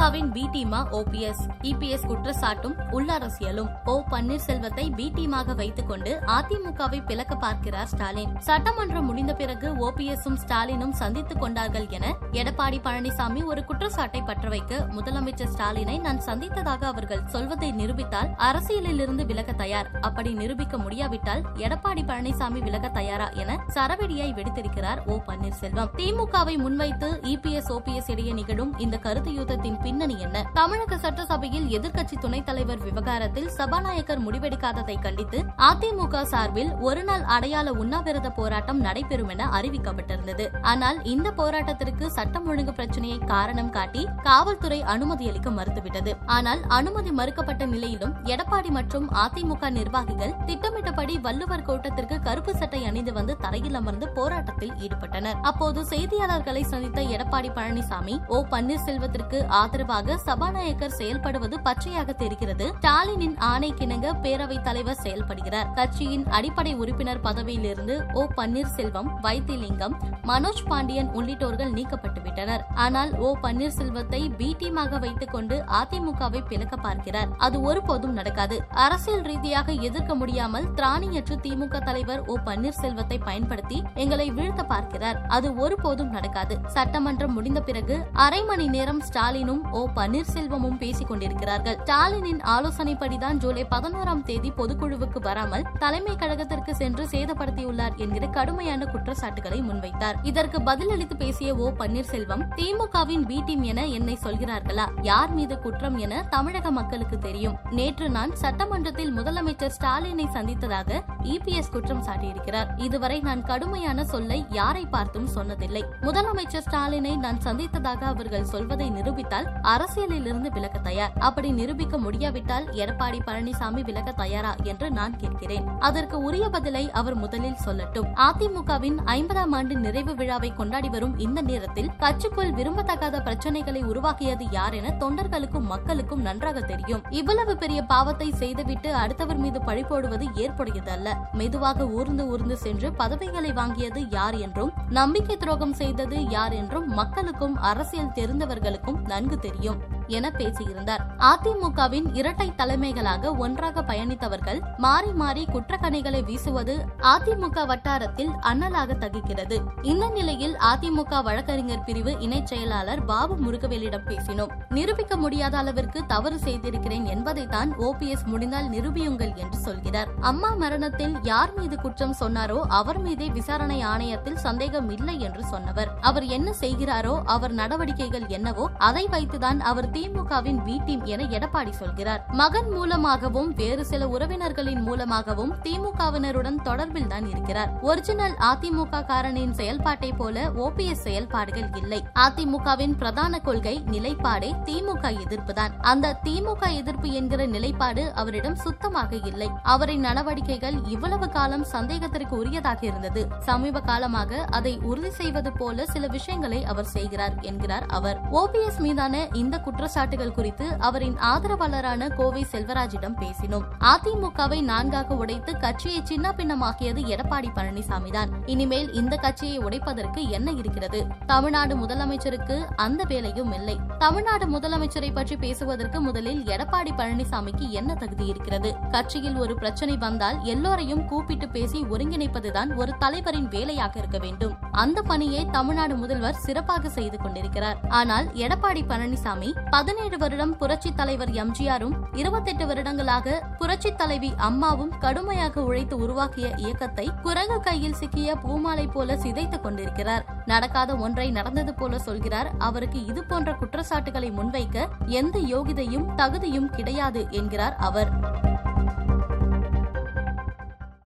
திமுகவின் பி டீமா OPS EPS குற்றச்சாட்டும் உள்ளரசியலும். ஓ பன்னீர்செல்வத்தை பி டீமாக வைத்துக் கொண்டு அதிமுகவை பிளக்க பார்க்கிறார் ஸ்டாலின். சட்டமன்றம் முடிந்த பிறகு ஓபிஎஸும் ஸ்டாலினும் சந்தித்துக் கொண்டார்கள் என எடப்பாடி பழனிசாமி ஒரு குற்றச்சாட்டை பற்ற வைக்க முதலமைச்சர் ஸ்டாலினை நான் சந்தித்ததாக அவர்கள் சொல்வதை நிரூபித்தால் அரசியலில் இருந்து விலக தயார். அப்படி நிரூபிக்க முடியாவிட்டால் எடப்பாடி பழனிசாமி விலக தயாரா என சரவெடியாய் வெடித்திருக்கிறார் ஓ பன்னீர்செல்வம். திமுகவை முன்வைத்து இபிஎஸ் ஓபிஎஸ் இடையே நிகழும் இந்த கருத்து யுத்தத்தின் பின்னணி என்ன? தமிழக சட்டசபையில் எதிர்க்கட்சி துணைத் தலைவர் விவகாரத்தில் சபாநாயகர் முடிவெடுக்காததை கண்டித்து அதிமுக சார்பில் ஒருநாள் அடையாள உண்ணாவிரத போராட்டம் நடைபெறும் என அறிவிக்கப்பட்டிருந்தது. ஆனால் இந்த போராட்டத்திற்கு சட்டம் ஒழுங்கு பிரச்சினையை காரணம் காட்டி காவல்துறை அனுமதி அளிக்க மறுத்துவிட்டது. ஆனால் அனுமதி மறுக்கப்பட்ட நிலையிலும் எடப்பாடி மற்றும் அதிமுக நிர்வாகிகள் திட்டமிட்டபடி வள்ளுவர் கோட்டத்திற்கு கருப்பு சட்டை அணிந்து வந்து தரையில் அமர்ந்து போராட்டத்தில் ஈடுபட்டனர். அப்போது செய்தியாளர்களை சந்தித்த எடப்பாடி பழனிசாமி ஓ பன்னீர்செல்வத்திற்கு ஆதரவாக சபாநாயகர் செயல்படுவது பச்சையாக தெரிகிறது. ஸ்டாலினின் ஆணைக்கிணங்க பேரவைத் தலைவர் செயல்படுகிறார். கட்சியின் அடிப்படை உறுப்பினர் பதவியிலிருந்து ஓ. பன்னீர்செல்வம் வைத்திலிங்கம் மனோஜ் பாண்டியன் உள்ளிட்டோர்கள் நீக்கப்பட்டுவிட்டனர் ஆனால் ஓ. பன்னீர்செல்வத்தை பி. டீமாக வைத்துக் கொண்டு அதிமுகவை பிளக்க பார்க்கிறார். அது ஒருபோதும் நடக்காது. அரசியல் ரீதியாக எதிர்க்க முடியாமல் திராணியற்று திமுக தலைவர் ஓ. பன்னீர்செல்வத்தை பயன்படுத்தி எங்களை வீழ்த்த பார்க்கிறார். அது ஒருபோதும் நடக்காது. சட்டமன்றம் முடிந்த பிறகு அரை மணி நேரம் ஸ்டாலினும் ஓ பன்னீர்செல்வமும் பேசிக் கொண்டிருக்கிறார்கள் ஸ்டாலினின் ஆலோசனைப்படிதான் ஜூலை பதினோராம் தேதி பொதுக்குழுவுக்கு வராமல் தலைமை கழகத்திற்கு சென்று சேதப்படுத்தியுள்ளார் என்கிற கடுமையான குற்றச்சாட்டுகளை முன்வைத்தார். இதற்கு பதிலளித்து பேசிய ஓ பன்னீர்செல்வம் திமுகவின் பி டீம் என என்னை சொல்கிறார்களா? யார் மீது குற்றம் என தமிழக மக்களுக்கு தெரியும். நேற்று நான் சட்டமன்றத்தில் முதலமைச்சர் ஸ்டாலினை சந்தித்ததாக இபிஎஸ் குற்றம் சாட்டியிருக்கிறார். இதுவரை நான் கடுமையான சொல்லை யாரை பார்த்தும் சொன்னதில்லை. முதலமைச்சர் ஸ்டாலினை நான் சந்தித்ததாக அவர்கள் சொல்வதை நிரூபித்தால் அரசியலில் இருந்து விலக தயார். அப்படி நிரூபிக்க முடியாவிட்டால் எடப்பாடி பழனிசாமி விலக தயாரா என்று நான் கேட்கிறேன். அதற்கு உரிய பதிலை அவர் முதலில் சொல்லட்டும். அதிமுகவின் ஐம்பதாம் ஆண்டு நிறைவு விழாவை கொண்டாடி வரும் இந்த நேரத்தில் கட்சிக்குள் விரும்பத்தகாத பிரச்சனைகளை உருவாக்கியது யார் என தொண்டர்களுக்கும் மக்களுக்கும் நன்றாக தெரியும். இவ்வளவு பெரிய பாவத்தை செய்துவிட்டு அடுத்தவர் மீது பழி போடுவது ஏற்புடையதல்ல. மெதுவாக ஊர்ந்து ஊர்ந்து சென்று பதவிகளை வாங்கியது யார் என்றும் நம்பிக்கை துரோகம் செய்தது யார் என்றும் மக்களுக்கும் அரசியல் தெரிந்தவர்களுக்கும் நன்கு தெரியும். 利用。என பேசியிருந்தார். அதிமுகவின் இரட்டை தலைமைகளாக ஒன்றாக பயணித்தவர்கள் மாறி மாறி குற்றக்கணைகளை வீசுவது அதிமுக வட்டாரத்தில் அண்ணலாக தகிக்கிறது. இந்த நிலையில் அதிமுக வழக்கறிஞர் பிரிவு இணைச் செயலாளர் பாபு முருகவேலிடம் பேசினோம். நிரூபிக்க முடியாத அளவிற்கு தவறு செய்திருக்கிறேன் என்பதைத்தான் ஓபிஎஸ் முடிந்தால் நிரூபியுங்கள் என்று சொல்கிறார். அம்மா மரணத்தில் யார் மீது குற்றம் சொன்னாரோ அவர் மீதே விசாரணை ஆணையத்தில் சந்தேகம் இல்லை என்று சொன்னவர். அவர் என்ன செய்கிறாரோ அவர் நடவடிக்கைகள் என்னவோ அதை வைத்துதான் அவர் திமுகவின் வி டீம் என எடப்பாடி சொல்கிறார். மகன் மூலமாகவும் வேறு சில உறவினர்களின் மூலமாகவும் திமுகவினருடன் தொடர்பில் தான் இருக்கிறார். ஒரிஜினல் அதிமுக காரனின் செயல்பாட்டை போல ஓபிஎஸ் செயல்பாடுகள் இல்லை. அதிமுகவின் பிரதான கொள்கை நிலைப்பாடே திமுக எதிர்ப்புதான் அந்த திமுக எதிர்ப்பு என்கிற நிலைப்பாடு அவரிடம் சுத்தமாக இல்லை. அவரின் நடவடிக்கைகள் இவ்வளவு காலம் சந்தேகத்திற்கு உரியதாக இருந்தது. சமீப காலமாக அதை உறுதி செய்வது போல சில விஷயங்களை அவர் செய்கிறார் என்கிறார் அவர். ஓபிஎஸ் மீதான இந்த குற்றச்சாட்டுகள் குறித்து அவரின் ஆதரவாளரான கோவை செல்வராஜிடம் பேசினோம். அதிமுகவை நான்காக உடைத்து கட்சியை சின்ன பின்னமாக்கியது எடப்பாடி பழனிசாமி தான் இனிமேல் இந்த கட்சியை உடைப்பதற்கு என்ன இருக்கிறது? தமிழ்நாடு முதலமைச்சருக்கு அந்த வேலையும் இல்லை. தமிழ்நாடு முதலமைச்சரை பற்றி பேசுவதற்கு முதலில் எடப்பாடி பழனிசாமிக்கு என்ன தகுதி இருக்கிறது? கட்சியில் ஒரு பிரச்சனை வந்தால் எல்லோரையும் கூப்பிட்டு பேசி ஒருங்கிணைப்பதுதான் ஒரு தலைவரின் வேலையாக இருக்க வேண்டும். அந்த பணியை தமிழ்நாடு முதல்வர் சிறப்பாக செய்து கொண்டிருக்கிறார். ஆனால் எடப்பாடி பழனிசாமி பதினேழு வருடம் புரட்சி தலைவர் எம்ஜிஆரும் இருபத்தெட்டு வருடங்களாக புரட்சி தலைவி அம்மாவும் கடுமையாக உழைத்து உருவாக்கிய இயக்கத்தை குரங்கு கையில் சிக்கிய பூமாலை போல சிதைத்துக் கொண்டிருக்கிறார். நடக்காத ஒன்றை நடந்தது போல சொல்கிறார். அவருக்கு இது போன்ற குற்றச்சாட்டுகளை முன்வைக்க எந்த யோகிதையும் தகுதியும் கிடையாது என்கிறார் அவர்.